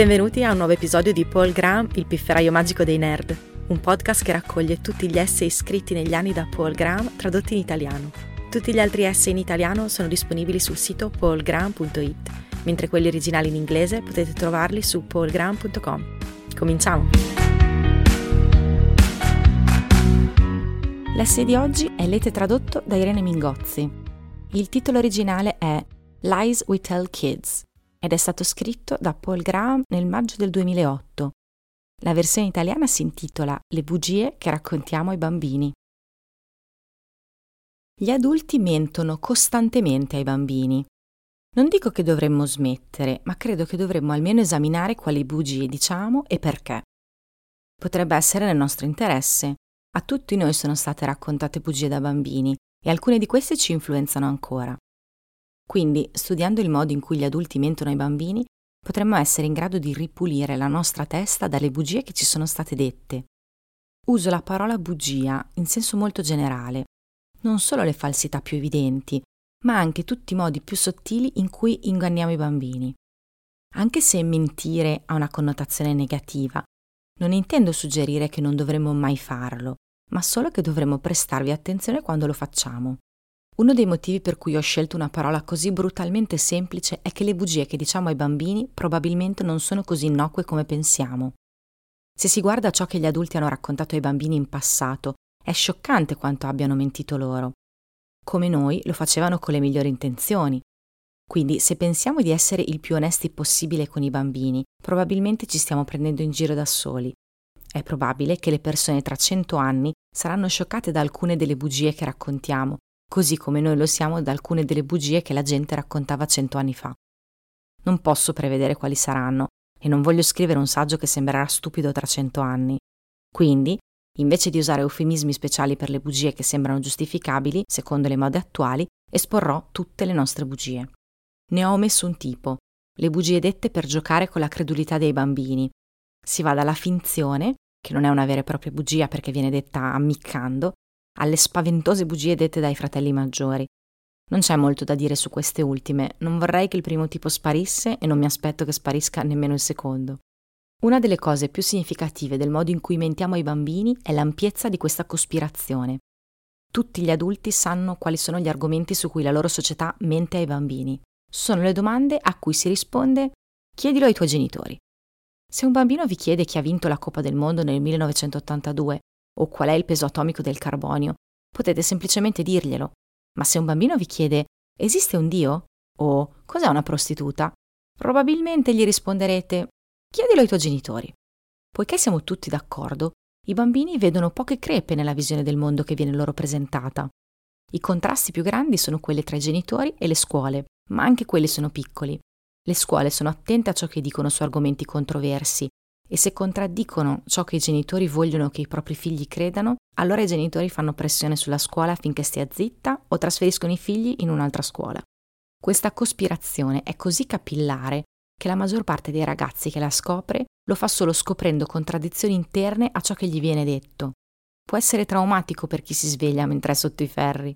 Benvenuti a un nuovo episodio di Paul Graham, il pifferaio magico dei nerd, un podcast che raccoglie tutti gli essay scritti negli anni da Paul Graham tradotti in italiano. Tutti gli altri essay in italiano sono disponibili sul sito paulgraham.it, mentre quelli originali in inglese potete trovarli su paulgraham.com. Cominciamo! L'essay di oggi è lete tradotto da Irene Mingozzi. Il titolo originale è Lies We Tell Kids ed è stato scritto da Paul Graham nel maggio del 2008. La versione italiana si intitola Le bugie che raccontiamo ai bambini. Gli adulti mentono costantemente ai bambini. Non dico che dovremmo smettere, ma credo che dovremmo almeno esaminare quali bugie diciamo e perché. Potrebbe essere nel nostro interesse. A tutti noi sono state raccontate bugie da bambini e alcune di queste ci influenzano ancora. Quindi, studiando il modo in cui gli adulti mentono ai bambini, potremmo essere in grado di ripulire la nostra testa dalle bugie che ci sono state dette. Uso la parola bugia in senso molto generale, non solo le falsità più evidenti, ma anche tutti i modi più sottili in cui inganniamo i bambini. Anche se mentire ha una connotazione negativa, non intendo suggerire che non dovremmo mai farlo, ma solo che dovremmo prestarvi attenzione quando lo facciamo. Uno dei motivi per cui ho scelto una parola così brutalmente semplice è che le bugie che diciamo ai bambini probabilmente non sono così innocue come pensiamo. Se si guarda ciò che gli adulti hanno raccontato ai bambini in passato, è scioccante quanto abbiano mentito loro. Come noi lo facevano con le migliori intenzioni. Quindi se pensiamo di essere il più onesti possibile con i bambini, probabilmente ci stiamo prendendo in giro da soli. È probabile che le persone tra cento anni saranno scioccate da alcune delle bugie che raccontiamo così come noi lo siamo da alcune delle bugie che la gente raccontava cento anni fa. Non posso prevedere quali saranno e non voglio scrivere un saggio che sembrerà stupido tra cento anni. Quindi, invece di usare eufemismi speciali per le bugie che sembrano giustificabili, secondo le mode attuali, esporrò tutte le nostre bugie. Ne ho omesso un tipo, le bugie dette per giocare con la credulità dei bambini. Si va dalla finzione, che non è una vera e propria bugia perché viene detta ammiccando, alle spaventose bugie dette dai fratelli maggiori. Non c'è molto da dire su queste ultime, non vorrei che il primo tipo sparisse e non mi aspetto che sparisca nemmeno il secondo. Una delle cose più significative del modo in cui mentiamo ai bambini è l'ampiezza di questa cospirazione. Tutti gli adulti sanno quali sono gli argomenti su cui la loro società mente ai bambini. Sono le domande a cui si risponde chiedilo ai tuoi genitori. Se un bambino vi chiede chi ha vinto la Coppa del Mondo nel 1982 o qual è il peso atomico del carbonio, potete semplicemente dirglielo. Ma se un bambino vi chiede esiste un Dio? o cos'è una prostituta? Probabilmente gli risponderete chiedilo ai tuoi genitori. Poiché siamo tutti d'accordo, i bambini vedono poche crepe nella visione del mondo che viene loro presentata. I contrasti più grandi sono quelli tra i genitori e le scuole, ma anche quelli sono piccoli. Le scuole sono attente a ciò che dicono su argomenti controversi e se contraddicono ciò che i genitori vogliono che i propri figli credano, allora i genitori fanno pressione sulla scuola affinché stia zitta o trasferiscono i figli in un'altra scuola. Questa cospirazione è così capillare che la maggior parte dei ragazzi che la scopre lo fa solo scoprendo contraddizioni interne a ciò che gli viene detto. Può essere traumatico per chi si sveglia mentre è sotto i ferri.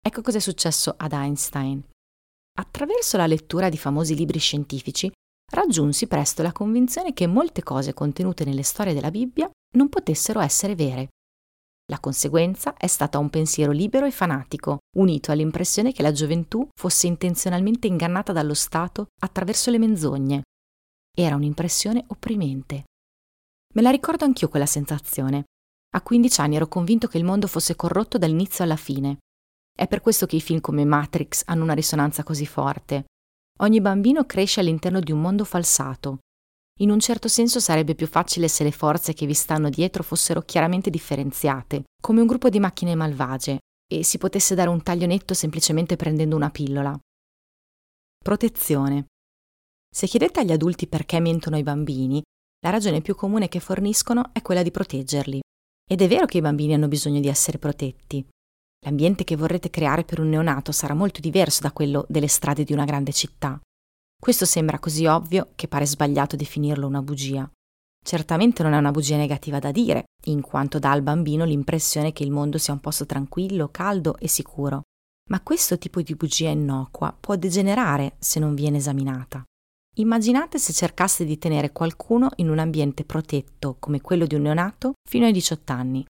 Ecco cosa è successo ad Einstein. Attraverso la lettura di famosi libri scientifici raggiunsi presto la convinzione che molte cose contenute nelle storie della Bibbia non potessero essere vere. La conseguenza è stata un pensiero libero e fanatico, unito all'impressione che la gioventù fosse intenzionalmente ingannata dallo Stato attraverso le menzogne. Era un'impressione opprimente. Me la ricordo anch'io quella sensazione. A 15 anni ero convinto che il mondo fosse corrotto dall'inizio alla fine. È per questo che i film come Matrix hanno una risonanza così forte. Ogni bambino cresce all'interno di un mondo falsato. In un certo senso sarebbe più facile se le forze che vi stanno dietro fossero chiaramente differenziate, come un gruppo di macchine malvagie, e si potesse dare un taglio netto semplicemente prendendo una pillola. Protezione. Se chiedete agli adulti perché mentono ai bambini, la ragione più comune che forniscono è quella di proteggerli. Ed è vero che i bambini hanno bisogno di essere protetti, L'ambiente che vorrete creare per un neonato sarà molto diverso da quello delle strade di una grande città. Questo sembra così ovvio che pare sbagliato definirlo una bugia. Certamente non è una bugia negativa da dire, in quanto dà al bambino l'impressione che il mondo sia un posto tranquillo, caldo e sicuro. Ma questo tipo di bugia innocua può degenerare se non viene esaminata. Immaginate se cercaste di tenere qualcuno in un ambiente protetto come quello di un neonato fino ai 18 anni.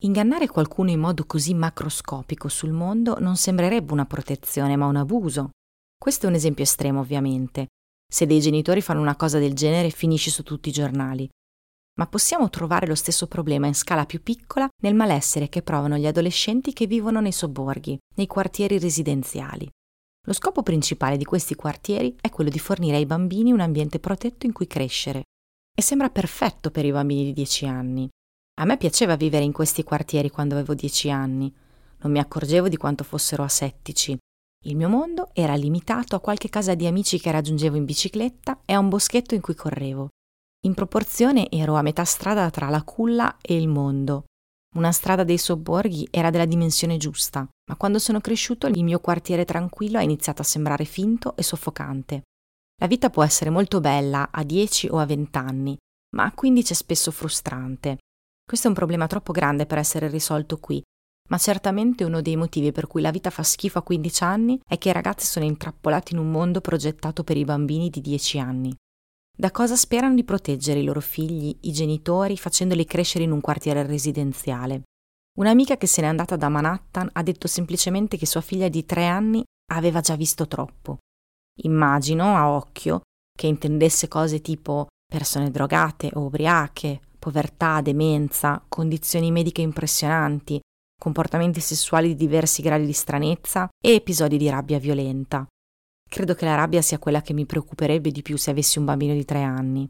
Ingannare qualcuno in modo così macroscopico sul mondo non sembrerebbe una protezione, ma un abuso. Questo è un esempio estremo, ovviamente. Se dei genitori fanno una cosa del genere finisce su tutti i giornali. Ma possiamo trovare lo stesso problema in scala più piccola nel malessere che provano gli adolescenti che vivono nei sobborghi, nei quartieri residenziali. Lo scopo principale di questi quartieri è quello di fornire ai bambini un ambiente protetto in cui crescere. E sembra perfetto per i bambini di 10 anni. A me piaceva vivere in questi quartieri quando avevo 10 anni. Non mi accorgevo di quanto fossero asettici. Il mio mondo era limitato a qualche casa di amici che raggiungevo in bicicletta e a un boschetto in cui correvo. In proporzione ero a metà strada tra la culla e il mondo. Una strada dei sobborghi era della dimensione giusta, ma quando sono cresciuto il mio quartiere tranquillo ha iniziato a sembrare finto e soffocante. La vita può essere molto bella a 10 o a 20 anni, ma a 15 è spesso frustrante. Questo è un problema troppo grande per essere risolto qui, ma certamente uno dei motivi per cui la vita fa schifo a 15 anni è che i ragazzi sono intrappolati in un mondo progettato per i bambini di 10 anni. Da cosa sperano di proteggere i loro figli, i genitori, facendoli crescere in un quartiere residenziale? Un'amica che se n'è andata da Manhattan ha detto semplicemente che sua figlia di tre anni aveva già visto troppo. Immagino, a occhio, che intendesse cose tipo persone drogate o ubriache, povertà, demenza, condizioni mediche impressionanti, comportamenti sessuali di diversi gradi di stranezza e episodi di rabbia violenta. Credo che la rabbia sia quella che mi preoccuperebbe di più se avessi un bambino di tre anni.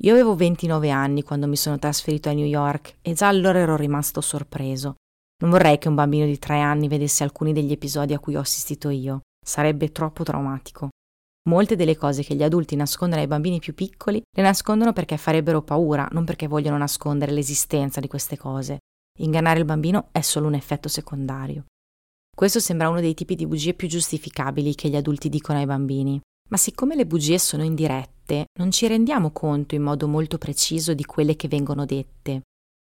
Io avevo 29 anni quando mi sono trasferito a New York e già allora ero rimasto sorpreso. Non vorrei che un bambino di tre anni vedesse alcuni degli episodi a cui ho assistito io. Sarebbe troppo traumatico. Molte delle cose che gli adulti nascondono ai bambini più piccoli le nascondono perché farebbero paura, non perché vogliono nascondere l'esistenza di queste cose. Ingannare il bambino è solo un effetto secondario. Questo sembra uno dei tipi di bugie più giustificabili che gli adulti dicono ai bambini. Ma siccome le bugie sono indirette, non ci rendiamo conto in modo molto preciso di quelle che vengono dette.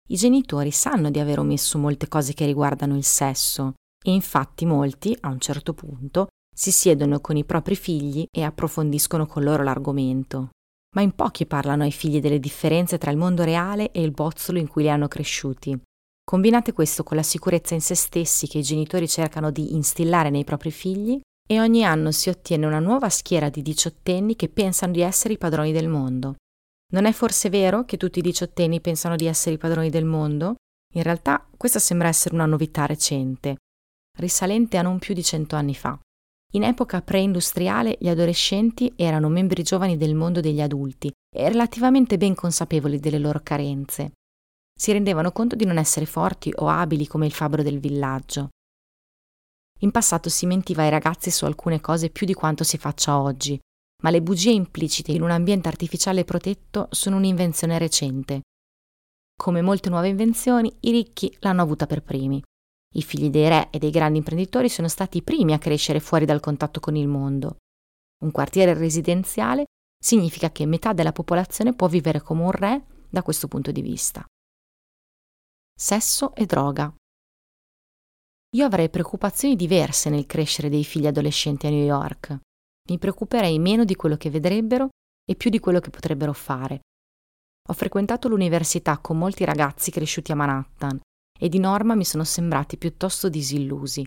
I genitori sanno di aver omesso molte cose che riguardano il sesso e infatti molti, a un certo punto, si siedono con i propri figli e approfondiscono con loro l'argomento. Ma in pochi parlano ai figli delle differenze tra il mondo reale e il bozzolo in cui li hanno cresciuti. Combinate questo con la sicurezza in se stessi che i genitori cercano di instillare nei propri figli e ogni anno si ottiene una nuova schiera di diciottenni che pensano di essere i padroni del mondo. Non è forse vero che tutti i diciottenni pensano di essere i padroni del mondo? In realtà questa sembra essere una novità recente, risalente a non più di cento anni fa. In epoca pre-industriale gli adolescenti erano membri giovani del mondo degli adulti e relativamente ben consapevoli delle loro carenze si rendevano conto di non essere forti o abili come il fabbro del villaggio. In passato si mentiva ai ragazzi su alcune cose più di quanto si faccia oggi, ma le bugie implicite in un ambiente artificiale protetto sono un'invenzione recente. Come molte nuove invenzioni, i ricchi l'hanno avuta per primi. I figli dei re e dei grandi imprenditori sono stati i primi a crescere fuori dal contatto con il mondo. Un quartiere residenziale significa che metà della popolazione può vivere come un re da questo punto di vista sesso e droga. Io avrei preoccupazioni diverse nel crescere dei figli adolescenti a New York. Mi preoccuperei meno di quello che vedrebbero e più di quello che potrebbero fare. Ho frequentato l'università con molti ragazzi cresciuti a Manhattan e di norma mi sono sembrati piuttosto disillusi.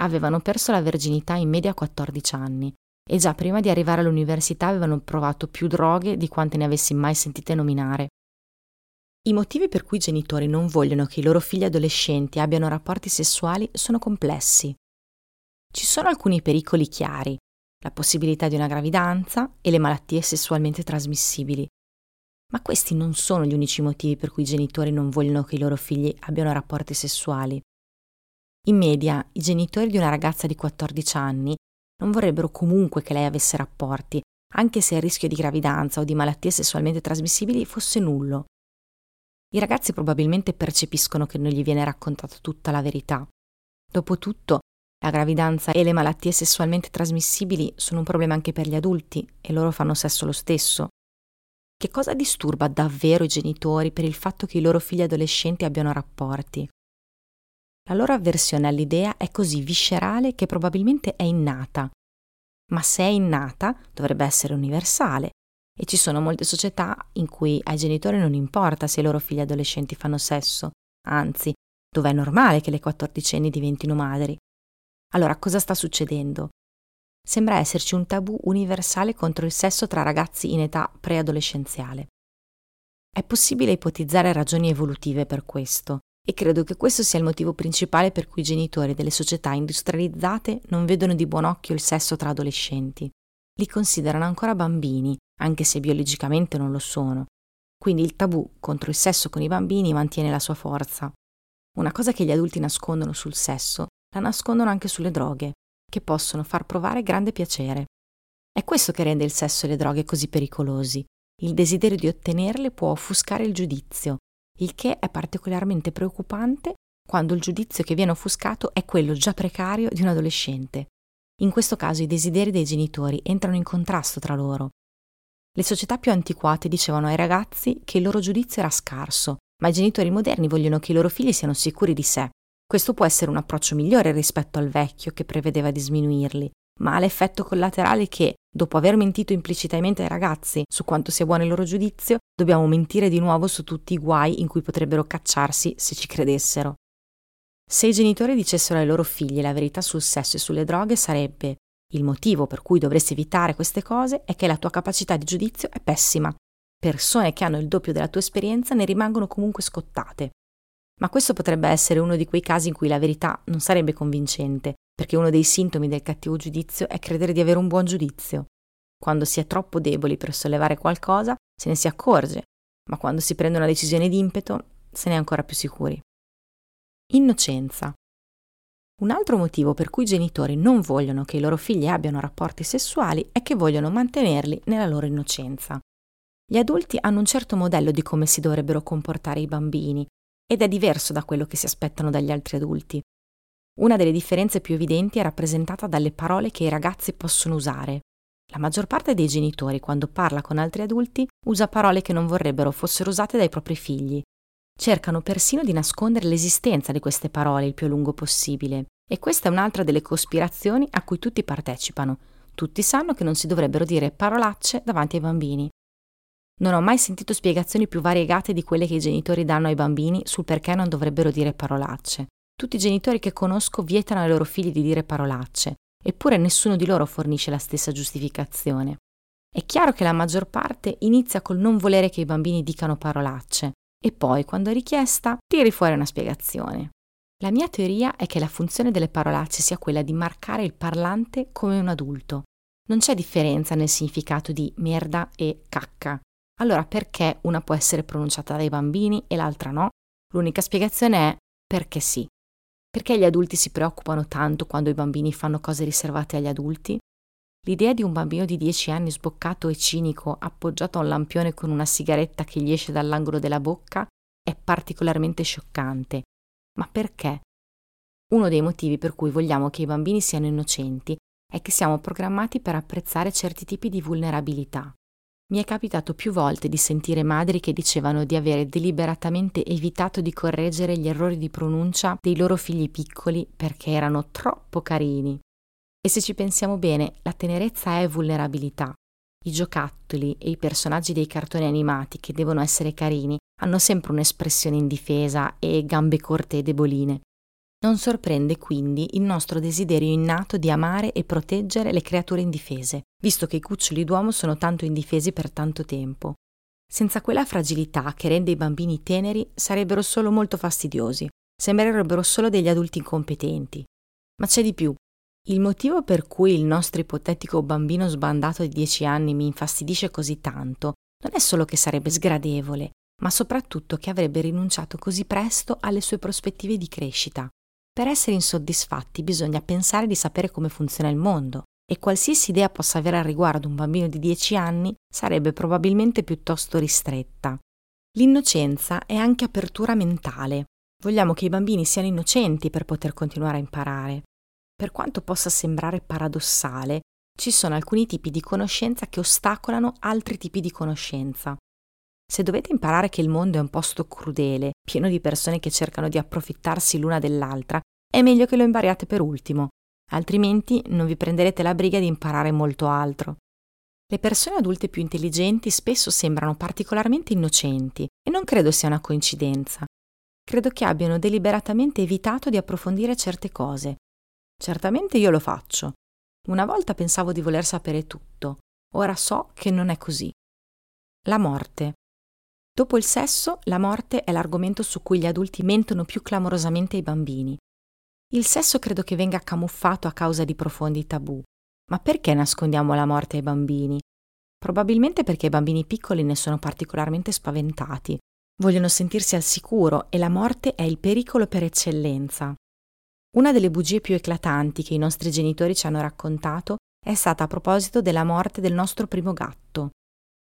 Avevano perso la verginità in media a 14 anni e già prima di arrivare all'università avevano provato più droghe di quante ne avessi mai sentite nominare. I motivi per cui i genitori non vogliono che i loro figli adolescenti abbiano rapporti sessuali sono complessi. Ci sono alcuni pericoli chiari, la possibilità di una gravidanza e le malattie sessualmente trasmissibili. Ma questi non sono gli unici motivi per cui i genitori non vogliono che i loro figli abbiano rapporti sessuali. In media, i genitori di una ragazza di 14 anni non vorrebbero comunque che lei avesse rapporti, anche se il rischio di gravidanza o di malattie sessualmente trasmissibili fosse nullo. I ragazzi probabilmente percepiscono che non gli viene raccontata tutta la verità. Dopotutto, la gravidanza e le malattie sessualmente trasmissibili sono un problema anche per gli adulti e loro fanno sesso lo stesso. Che cosa disturba davvero i genitori per il fatto che i loro figli adolescenti abbiano rapporti? La loro avversione all'idea è così viscerale che probabilmente è innata, ma se è innata dovrebbe essere universale. E ci sono molte società in cui ai genitori non importa se i loro figli adolescenti fanno sesso, anzi, dove è normale che le quattordicenni diventino madri. Allora, cosa sta succedendo? Sembra esserci un tabù universale contro il sesso tra ragazzi in età preadolescenziale. È possibile ipotizzare ragioni evolutive per questo, e credo che questo sia il motivo principale per cui i genitori delle società industrializzate non vedono di buon occhio il sesso tra adolescenti. Li considerano ancora bambini, anche se biologicamente non lo sono. Quindi il tabù contro il sesso con i bambini mantiene la sua forza. Una cosa che gli adulti nascondono sul sesso, la nascondono anche sulle droghe, che possono far provare grande piacere. È questo che rende il sesso e le droghe così pericolosi. Il desiderio di ottenerle può offuscare il giudizio, il che è particolarmente preoccupante quando il giudizio che viene offuscato è quello già precario di un adolescente. In questo caso i desideri dei genitori entrano in contrasto tra loro. Le società più antiquate dicevano ai ragazzi che il loro giudizio era scarso, ma i genitori moderni vogliono che i loro figli siano sicuri di sé. Questo può essere un approccio migliore rispetto al vecchio che prevedeva di sminuirli, ma ha l'effetto collaterale che, dopo aver mentito implicitamente ai ragazzi su quanto sia buono il loro giudizio, dobbiamo mentire di nuovo su tutti i guai in cui potrebbero cacciarsi se ci credessero. Se i genitori dicessero ai loro figli la verità sul sesso e sulle droghe sarebbe il motivo per cui dovresti evitare queste cose è che la tua capacità di giudizio è pessima. Persone che hanno il doppio della tua esperienza ne rimangono comunque scottate. Ma questo potrebbe essere uno di quei casi in cui la verità non sarebbe convincente, perché uno dei sintomi del cattivo giudizio è credere di avere un buon giudizio. Quando si è troppo deboli per sollevare qualcosa, se ne si accorge, ma quando si prende una decisione d'impeto, se ne è ancora più sicuri. Innocenza. Un altro motivo per cui i genitori non vogliono che i loro figli abbiano rapporti sessuali è che vogliono mantenerli nella loro innocenza. Gli adulti hanno un certo modello di come si dovrebbero comportare i bambini ed è diverso da quello che si aspettano dagli altri adulti. Una delle differenze più evidenti è rappresentata dalle parole che i ragazzi possono usare. La maggior parte dei genitori, quando parla con altri adulti, usa parole che non vorrebbero fossero usate dai propri figli. Cercano persino di nascondere l'esistenza di queste parole il più a lungo possibile. E questa è un'altra delle cospirazioni a cui tutti partecipano. Tutti sanno che non si dovrebbero dire parolacce davanti ai bambini. Non ho mai sentito spiegazioni più variegate di quelle che i genitori danno ai bambini sul perché non dovrebbero dire parolacce. Tutti i genitori che conosco vietano ai loro figli di dire parolacce, eppure nessuno di loro fornisce la stessa giustificazione. È chiaro che la maggior parte inizia col non volere che i bambini dicano parolacce e poi, quando è richiesta, tiri fuori una spiegazione. La mia teoria è che la funzione delle parolacce sia quella di marcare il parlante come un adulto. Non c'è differenza nel significato di merda e cacca. Allora perché una può essere pronunciata dai bambini e l'altra no? L'unica spiegazione è perché sì. Perché gli adulti si preoccupano tanto quando i bambini fanno cose riservate agli adulti? L'idea di un bambino di 10 anni sboccato e cinico, appoggiato a un lampione con una sigaretta che gli esce dall'angolo della bocca, è particolarmente scioccante. Ma perché? Uno dei motivi per cui vogliamo che i bambini siano innocenti è che siamo programmati per apprezzare certi tipi di vulnerabilità. Mi è capitato più volte di sentire madri che dicevano di avere deliberatamente evitato di correggere gli errori di pronuncia dei loro figli piccoli perché erano troppo carini. E se ci pensiamo bene, la tenerezza è vulnerabilità. I giocattoli e i personaggi dei cartoni animati che devono essere carini hanno sempre un'espressione indifesa e gambe corte e deboline. Non sorprende quindi il nostro desiderio innato di amare e proteggere le creature indifese, visto che i cuccioli d'uomo sono tanto indifesi per tanto tempo. Senza quella fragilità che rende i bambini teneri, sarebbero solo molto fastidiosi, sembrerebbero solo degli adulti incompetenti. Ma c'è di più. Il motivo per cui il nostro ipotetico bambino sbandato di 10 anni mi infastidisce così tanto non è solo che sarebbe sgradevole, ma soprattutto che avrebbe rinunciato così presto alle sue prospettive di crescita. Per essere insoddisfatti bisogna pensare di sapere come funziona il mondo e qualsiasi idea possa avere al riguardo un bambino di 10 anni sarebbe probabilmente piuttosto ristretta. L'innocenza è anche apertura mentale. Vogliamo che i bambini siano innocenti per poter continuare a imparare. Per quanto possa sembrare paradossale, ci sono alcuni tipi di conoscenza che ostacolano altri tipi di conoscenza. Se dovete imparare che il mondo è un posto crudele, pieno di persone che cercano di approfittarsi l'una dell'altra, è meglio che lo impariate per ultimo. altrimenti non vi prenderete la briga di imparare molto altro. Le persone adulte più intelligenti spesso sembrano particolarmente innocenti e non credo sia una coincidenza. Credo che abbiano deliberatamente evitato di approfondire certe cose. Certamente io lo faccio. Una volta pensavo di voler sapere tutto, ora so che non è così. La morte. Dopo il sesso, la morte è l'argomento su cui gli adulti mentono più clamorosamente ai bambini. Il sesso credo che venga camuffato a causa di profondi tabù. Ma perché nascondiamo la morte ai bambini? Probabilmente perché i bambini piccoli ne sono particolarmente spaventati. Vogliono sentirsi al sicuro e la morte è il pericolo per eccellenza. Una delle bugie più eclatanti che i nostri genitori ci hanno raccontato è stata a proposito della morte del nostro primo gatto.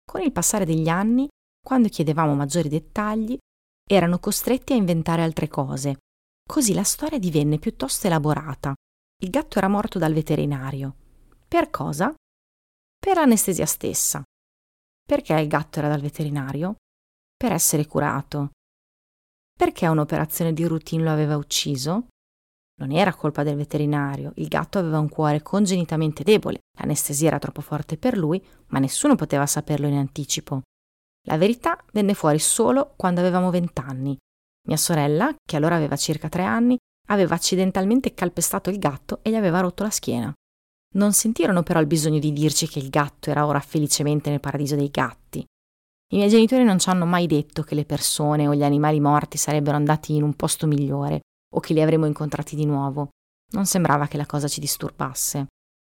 Con il passare degli anni, quando chiedevamo maggiori dettagli, erano costretti a inventare altre cose. Così la storia divenne piuttosto elaborata. Il gatto era morto dal veterinario. Per cosa? Per l'anestesia stessa. Perché il gatto era dal veterinario? Per essere curato. Perché un'operazione di routine lo aveva ucciso? Non era colpa del veterinario, il gatto aveva un cuore congenitamente debole, l'anestesia era troppo forte per lui, ma nessuno poteva saperlo in anticipo. La verità venne fuori solo quando avevamo vent'anni. Mia sorella, che allora aveva circa tre anni, aveva accidentalmente calpestato il gatto e gli aveva rotto la schiena. Non sentirono però il bisogno di dirci che il gatto era ora felicemente nel paradiso dei gatti. I miei genitori non ci hanno mai detto che le persone o gli animali morti sarebbero andati in un posto migliore o che li avremmo incontrati di nuovo. Non sembrava che la cosa ci disturbasse.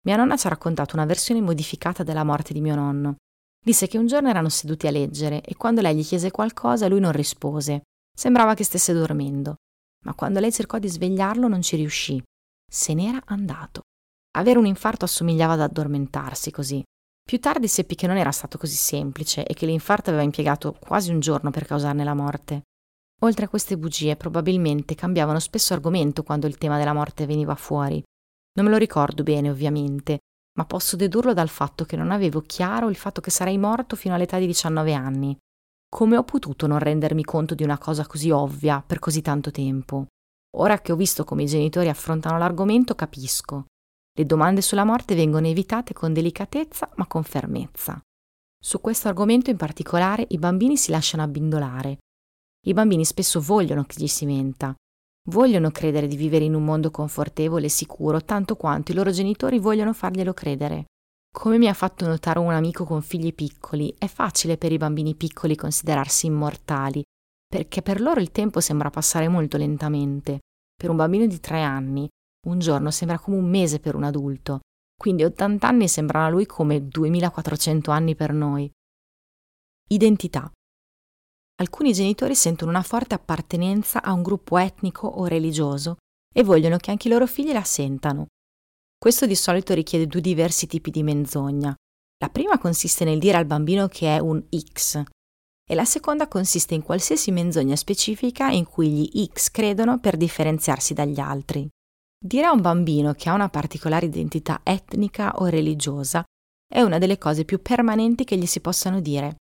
Mia nonna ci ha raccontato una versione modificata della morte di mio nonno. Disse che un giorno erano seduti a leggere e quando lei gli chiese qualcosa lui non rispose. Sembrava che stesse dormendo. Ma quando lei cercò di svegliarlo non ci riuscì. Se n'era andato. Avere un infarto assomigliava ad addormentarsi così. Più tardi seppi che non era stato così semplice e che l'infarto aveva impiegato quasi un giorno per causarne la morte. Oltre a queste bugie, probabilmente cambiavano spesso argomento quando il tema della morte veniva fuori. Non me lo ricordo bene, ovviamente, ma posso dedurlo dal fatto che non avevo chiaro il fatto che sarei morto fino all'età di 19 anni. Come ho potuto non rendermi conto di una cosa così ovvia per così tanto tempo? Ora che ho visto come i genitori affrontano l'argomento, capisco. Le domande sulla morte vengono evitate con delicatezza ma con fermezza. Su questo argomento in particolare i bambini si lasciano abbindolare. I bambini spesso vogliono che gli si menta, vogliono credere di vivere in un mondo confortevole e sicuro tanto quanto i loro genitori vogliono farglielo credere. Come mi ha fatto notare un amico con figli piccoli, è facile per i bambini piccoli considerarsi immortali, perché per loro il tempo sembra passare molto lentamente. Per un bambino di tre anni un giorno sembra come un mese per un adulto, quindi 80 anni sembrano a lui come 2400 anni per noi. Identità. Alcuni genitori sentono una forte appartenenza a un gruppo etnico o religioso e vogliono che anche i loro figli la sentano. Questo di solito richiede due diversi tipi di menzogna. La prima consiste nel dire al bambino che è un X e la seconda consiste in qualsiasi menzogna specifica in cui gli X credono per differenziarsi dagli altri. Dire a un bambino che ha una particolare identità etnica o religiosa è una delle cose più permanenti che gli si possano dire.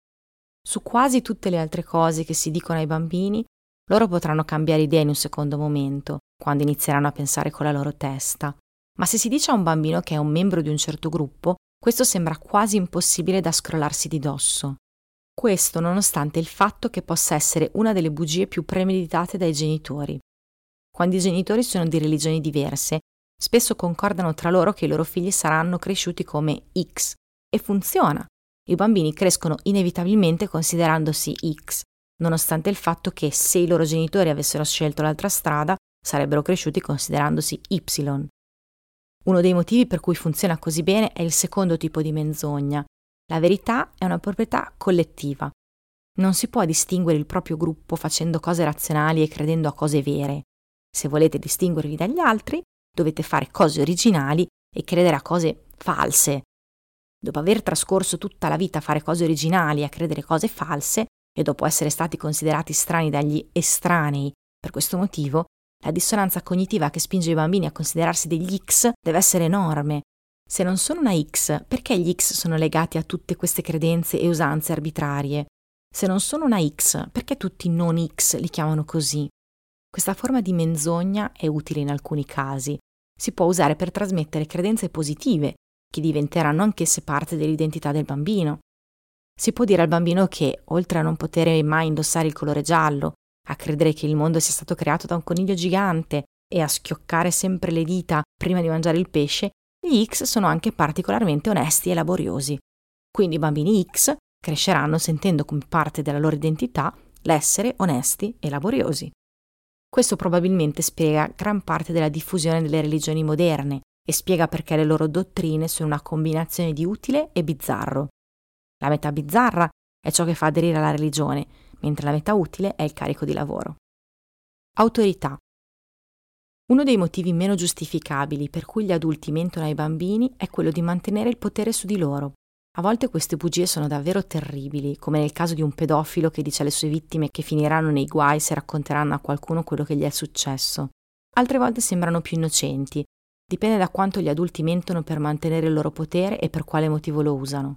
Su quasi tutte le altre cose che si dicono ai bambini, loro potranno cambiare idea in un secondo momento, quando inizieranno a pensare con la loro testa. Ma se si dice a un bambino che è un membro di un certo gruppo, questo sembra quasi impossibile da scrollarsi di dosso. Questo nonostante il fatto che possa essere una delle bugie più premeditate dai genitori. Quando i genitori sono di religioni diverse, spesso concordano tra loro che i loro figli saranno cresciuti come X. E funziona. I bambini crescono inevitabilmente considerandosi X, nonostante il fatto che se i loro genitori avessero scelto l'altra strada, sarebbero cresciuti considerandosi Y. Uno dei motivi per cui funziona così bene è il secondo tipo di menzogna. La verità è una proprietà collettiva. Non si può distinguere il proprio gruppo facendo cose razionali e credendo a cose vere. Se volete distinguervi dagli altri, dovete fare cose originali e credere a cose false. Dopo aver trascorso tutta la vita a fare cose originali e a credere cose false, e dopo essere stati considerati strani dagli estranei per questo motivo, la dissonanza cognitiva che spinge i bambini a considerarsi degli X deve essere enorme. Se non sono una X, perché gli X sono legati a tutte queste credenze e usanze arbitrarie? Se non sono una X, perché tutti i non X li chiamano così? Questa forma di menzogna è utile in alcuni casi, si può usare per trasmettere credenze positive, che diventeranno anch'esse parte dell'identità del bambino. Si può dire al bambino che, oltre a non poter mai indossare il colore giallo, a credere che il mondo sia stato creato da un coniglio gigante e a schioccare sempre le dita prima di mangiare il pesce, gli X sono anche particolarmente onesti e laboriosi. Quindi i bambini X cresceranno sentendo come parte della loro identità l'essere onesti e laboriosi. Questo probabilmente spiega gran parte della diffusione delle religioni moderne e spiega perché le loro dottrine sono una combinazione di utile e bizzarro. La metà bizzarra è ciò che fa aderire alla religione, mentre la metà utile è il carico di lavoro. Autorità. Uno dei motivi meno giustificabili per cui gli adulti mentono ai bambini è quello di mantenere il potere su di loro. A volte queste bugie sono davvero terribili, come nel caso di un pedofilo che dice alle sue vittime che finiranno nei guai se racconteranno a qualcuno quello che gli è successo. Altre volte sembrano più innocenti. Dipende da quanto gli adulti mentono per mantenere il loro potere e per quale motivo lo usano.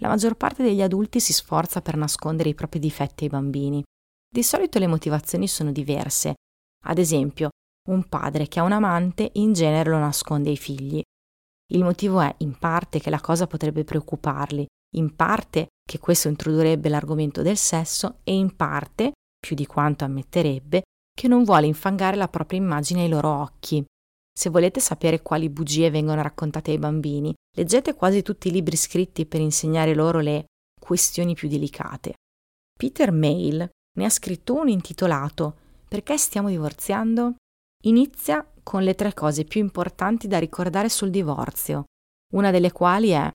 La maggior parte degli adulti si sforza per nascondere i propri difetti ai bambini. Di solito le motivazioni sono diverse. Ad esempio, un padre che ha un amante in genere lo nasconde ai figli. Il motivo è in parte che la cosa potrebbe preoccuparli, in parte che questo introdurrebbe l'argomento del sesso e in parte, più di quanto ammetterebbe, che non vuole infangare la propria immagine ai loro occhi. Se volete sapere quali bugie vengono raccontate ai bambini, leggete quasi tutti i libri scritti per insegnare loro le questioni più delicate. Peter Mail ne ha scritto uno intitolato Perché stiamo divorziando? Inizia con le tre cose più importanti da ricordare sul divorzio, una delle quali è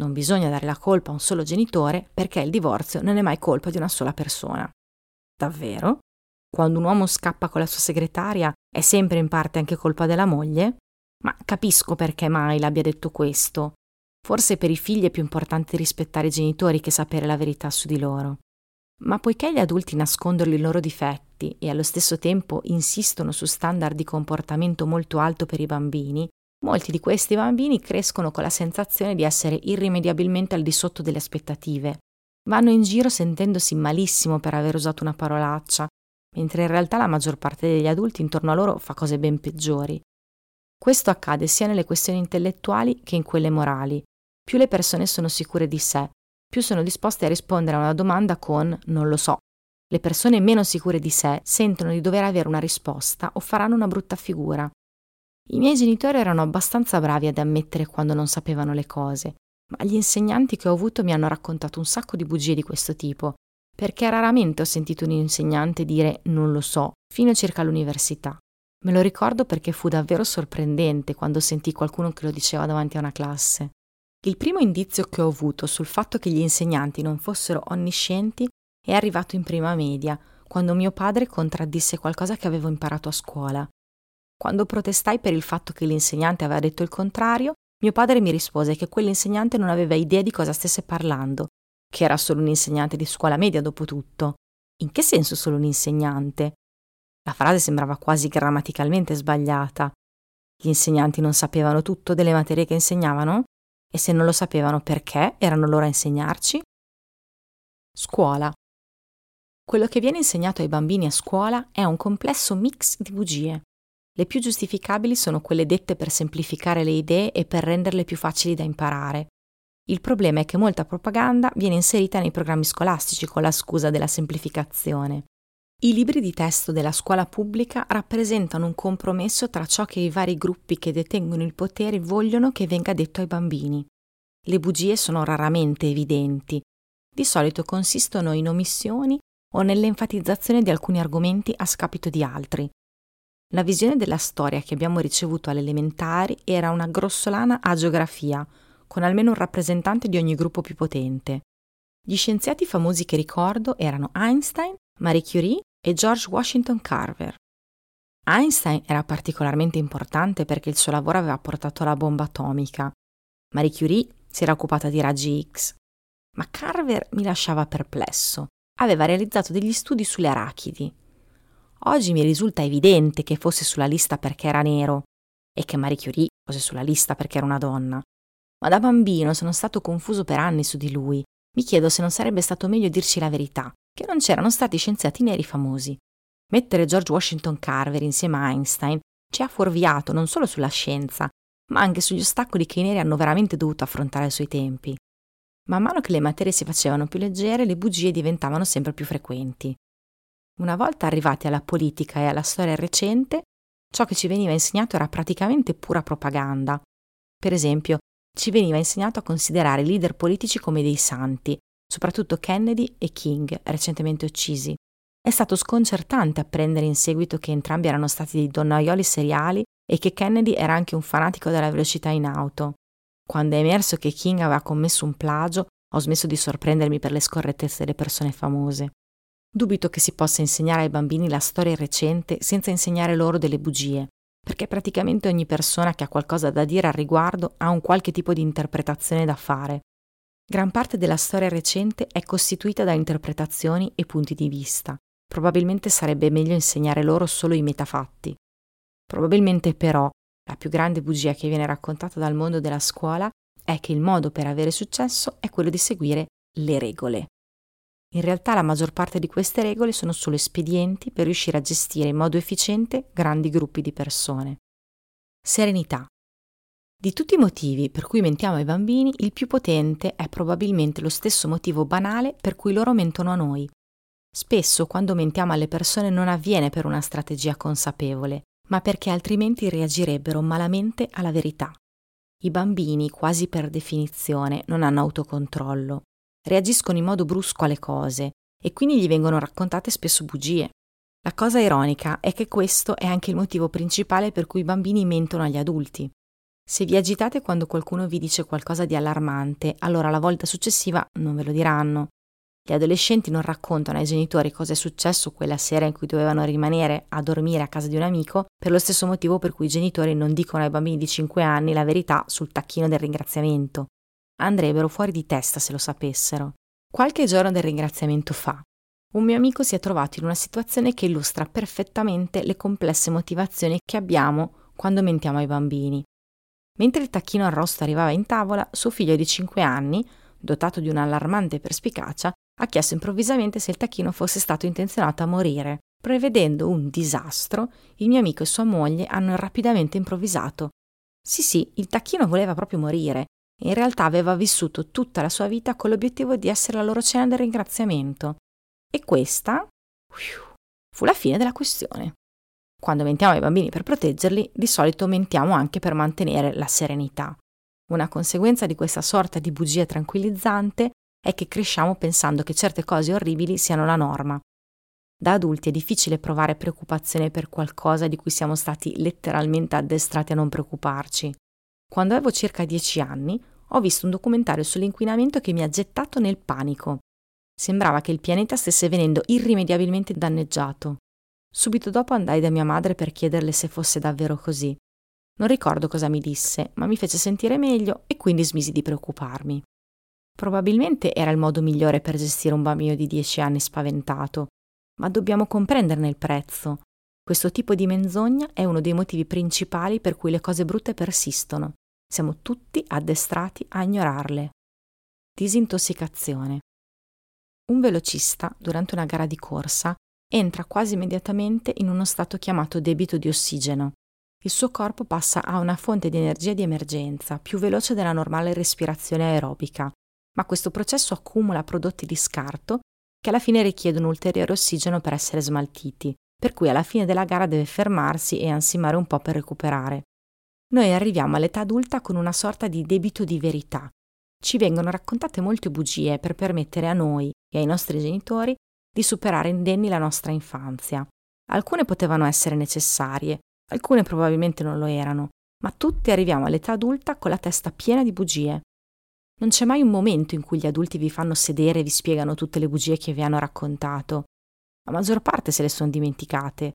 non bisogna dare la colpa a un solo genitore perché il divorzio non è mai colpa di una sola persona. Davvero? Quando un uomo scappa con la sua segretaria è sempre in parte anche colpa della moglie? Ma capisco perché mai l'abbia detto questo. Forse per i figli è più importante rispettare i genitori che sapere la verità su di loro. Ma poiché gli adulti nascondono i loro difetti e allo stesso tempo insistono su standard di comportamento molto alto per i bambini, molti di questi bambini crescono con la sensazione di essere irrimediabilmente al di sotto delle aspettative. Vanno in giro sentendosi malissimo per aver usato una parolaccia, mentre in realtà la maggior parte degli adulti intorno a loro fa cose ben peggiori. Questo accade sia nelle questioni intellettuali che in quelle morali. Più le persone sono sicure di sé, più sono disposte a rispondere a una domanda con non lo so. Le persone meno sicure di sé sentono di dover avere una risposta o faranno una brutta figura. I miei genitori erano abbastanza bravi ad ammettere quando non sapevano le cose, ma gli insegnanti che ho avuto mi hanno raccontato un sacco di bugie di questo tipo perché raramente ho sentito un insegnante dire non lo so fino a circa l'università. Me lo ricordo perché fu davvero sorprendente quando sentì qualcuno che lo diceva davanti a una classe. Il primo indizio che ho avuto sul fatto che gli insegnanti non fossero onniscienti è arrivato in prima media, quando mio padre contraddisse qualcosa che avevo imparato a scuola. Quando protestai per il fatto che l'insegnante aveva detto il contrario, mio padre mi rispose che quell'insegnante non aveva idea di cosa stesse parlando che era solo un insegnante di scuola media dopo tutto. In che senso solo un insegnante? La frase sembrava quasi grammaticalmente sbagliata. Gli insegnanti non sapevano tutto delle materie che insegnavano? E se non lo sapevano perché erano loro a insegnarci? Scuola. Quello che viene insegnato ai bambini a scuola è un complesso mix di bugie. Le più giustificabili sono quelle dette per semplificare le idee e per renderle più facili da imparare. Il problema è che molta propaganda viene inserita nei programmi scolastici con la scusa della semplificazione. I libri di testo della scuola pubblica rappresentano un compromesso tra ciò che i vari gruppi che detengono il potere vogliono che venga detto ai bambini. Le bugie sono raramente evidenti. Di solito consistono in omissioni o nell'enfatizzazione di alcuni argomenti a scapito di altri. La visione della storia che abbiamo ricevuto alle elementari era una grossolana agiografia, con almeno un rappresentante di ogni gruppo più potente. Gli scienziati famosi che ricordo erano Einstein, Marie Curie e George Washington Carver. Einstein era particolarmente importante perché il suo lavoro aveva portato la bomba atomica. Marie Curie si era occupata di raggi X. Ma Carver mi lasciava perplesso. Aveva realizzato degli studi sulle arachidi. Oggi mi risulta evidente che fosse sulla lista perché era nero e che Marie Curie fosse sulla lista perché era una donna ma da bambino sono stato confuso per anni su di lui. Mi chiedo se non sarebbe stato meglio dirci la verità, che non c'erano stati scienziati neri famosi. Mettere George Washington Carver insieme a Einstein ci ha fuorviato non solo sulla scienza, ma anche sugli ostacoli che i neri hanno veramente dovuto affrontare ai suoi tempi. Man mano che le materie si facevano più leggere, le bugie diventavano sempre più frequenti. Una volta arrivati alla politica e alla storia recente, ciò che ci veniva insegnato era praticamente pura propaganda. Per esempio, ci veniva insegnato a considerare i leader politici come dei santi, soprattutto Kennedy e King, recentemente uccisi. È stato sconcertante apprendere in seguito che entrambi erano stati dei donnaioli seriali e che Kennedy era anche un fanatico della velocità in auto. Quando è emerso che King aveva commesso un plagio, ho smesso di sorprendermi per le scorrettezze delle persone famose. Dubito che si possa insegnare ai bambini la storia recente senza insegnare loro delle bugie, perché praticamente ogni persona che ha qualcosa da dire al riguardo ha un qualche tipo di interpretazione da fare. Gran parte della storia recente è costituita da interpretazioni e punti di vista. Probabilmente sarebbe meglio insegnare loro solo i metafatti. Probabilmente però la più grande bugia che viene raccontata dal mondo della scuola è che il modo per avere successo è quello di seguire le regole. In realtà la maggior parte di queste regole sono solo espedienti per riuscire a gestire in modo efficiente grandi gruppi di persone. Serenità. Di tutti i motivi per cui mentiamo ai bambini, il più potente è probabilmente lo stesso motivo banale per cui loro mentono a noi. Spesso quando mentiamo alle persone non avviene per una strategia consapevole, ma perché altrimenti reagirebbero malamente alla verità. I bambini, quasi per definizione, non hanno autocontrollo, reagiscono in modo brusco alle cose e quindi gli vengono raccontate spesso bugie. La cosa ironica è che questo è anche il motivo principale per cui i bambini mentono agli adulti. Se vi agitate quando qualcuno vi dice qualcosa di allarmante, allora la volta successiva non ve lo diranno. Gli adolescenti non raccontano ai genitori cosa è successo quella sera in cui dovevano rimanere a dormire a casa di un amico, per lo stesso motivo per cui i genitori non dicono ai bambini di 5 anni la verità sul tacchino del ringraziamento. Andrebbero fuori di testa se lo sapessero. Qualche giorno del ringraziamento fa, un mio amico si è trovato in una situazione che illustra perfettamente le complesse motivazioni che abbiamo quando mentiamo ai bambini. Mentre il tacchino arrosto arrivava in tavola, suo figlio di 5 anni, dotato di un'allarmante perspicacia, ha chiesto improvvisamente se il tacchino fosse stato intenzionato a morire. Prevedendo un disastro, il mio amico e sua moglie hanno rapidamente improvvisato. Sì, sì, il tacchino voleva proprio morire. In realtà aveva vissuto tutta la sua vita con l'obiettivo di essere la loro cena del ringraziamento. E questa fu la fine della questione. Quando mentiamo ai bambini per proteggerli, di solito mentiamo anche per mantenere la serenità. Una conseguenza di questa sorta di bugia tranquillizzante è che cresciamo pensando che certe cose orribili siano la norma. Da adulti è difficile provare preoccupazione per qualcosa di cui siamo stati letteralmente addestrati a non preoccuparci. Quando avevo circa dieci anni, ho visto un documentario sull'inquinamento che mi ha gettato nel panico. Sembrava che il pianeta stesse venendo irrimediabilmente danneggiato. Subito dopo andai da mia madre per chiederle se fosse davvero così. Non ricordo cosa mi disse, ma mi fece sentire meglio e quindi smisi di preoccuparmi. Probabilmente era il modo migliore per gestire un bambino di 10 anni spaventato, ma dobbiamo comprenderne il prezzo. Questo tipo di menzogna è uno dei motivi principali per cui le cose brutte persistono. Siamo tutti addestrati a ignorarle. Disintossicazione. Un velocista, durante una gara di corsa, entra quasi immediatamente in uno stato chiamato debito di ossigeno. Il suo corpo passa a una fonte di energia di emergenza più veloce della normale respirazione aerobica ma questo processo accumula prodotti di scarto che alla fine richiedono ulteriore ossigeno per essere smaltiti, per cui alla fine della gara deve fermarsi e ansimare un po' per recuperare. Noi arriviamo all'età adulta con una sorta di debito di verità. Ci vengono raccontate molte bugie per permettere a noi e ai nostri genitori di superare indenni la nostra infanzia. Alcune potevano essere necessarie, alcune probabilmente non lo erano, ma tutti arriviamo all'età adulta con la testa piena di bugie. Non c'è mai un momento in cui gli adulti vi fanno sedere e vi spiegano tutte le bugie che vi hanno raccontato. La maggior parte se le sono dimenticate.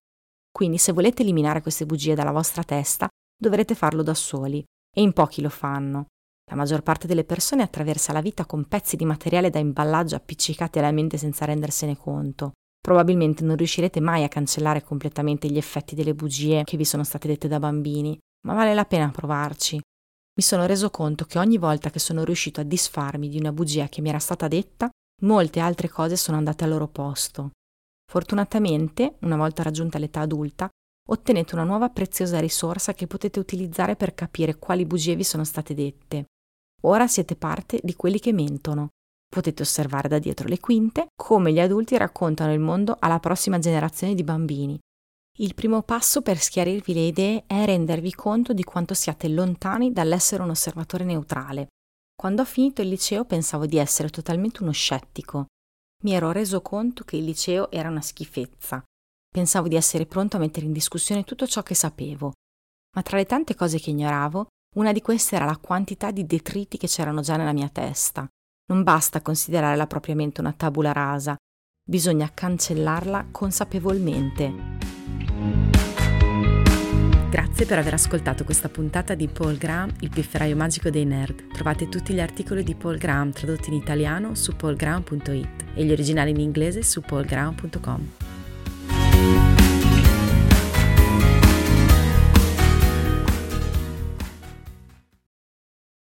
Quindi se volete eliminare queste bugie dalla vostra testa, dovrete farlo da soli, e in pochi lo fanno. La maggior parte delle persone attraversa la vita con pezzi di materiale da imballaggio appiccicati alla mente senza rendersene conto. Probabilmente non riuscirete mai a cancellare completamente gli effetti delle bugie che vi sono state dette da bambini, ma vale la pena provarci mi sono reso conto che ogni volta che sono riuscito a disfarmi di una bugia che mi era stata detta, molte altre cose sono andate al loro posto. Fortunatamente, una volta raggiunta l'età adulta, ottenete una nuova preziosa risorsa che potete utilizzare per capire quali bugie vi sono state dette. Ora siete parte di quelli che mentono. Potete osservare da dietro le quinte come gli adulti raccontano il mondo alla prossima generazione di bambini. Il primo passo per schiarirvi le idee è rendervi conto di quanto siate lontani dall'essere un osservatore neutrale. Quando ho finito il liceo pensavo di essere totalmente uno scettico. Mi ero reso conto che il liceo era una schifezza. Pensavo di essere pronto a mettere in discussione tutto ciò che sapevo. Ma tra le tante cose che ignoravo, una di queste era la quantità di detriti che c'erano già nella mia testa. Non basta considerare la propria mente una tabula rasa, bisogna cancellarla consapevolmente. Grazie per aver ascoltato questa puntata di Paul Graham, il pifferaio magico dei nerd. Trovate tutti gli articoli di Paul Graham tradotti in italiano su paulgraham.it e gli originali in inglese su paulgraham.com.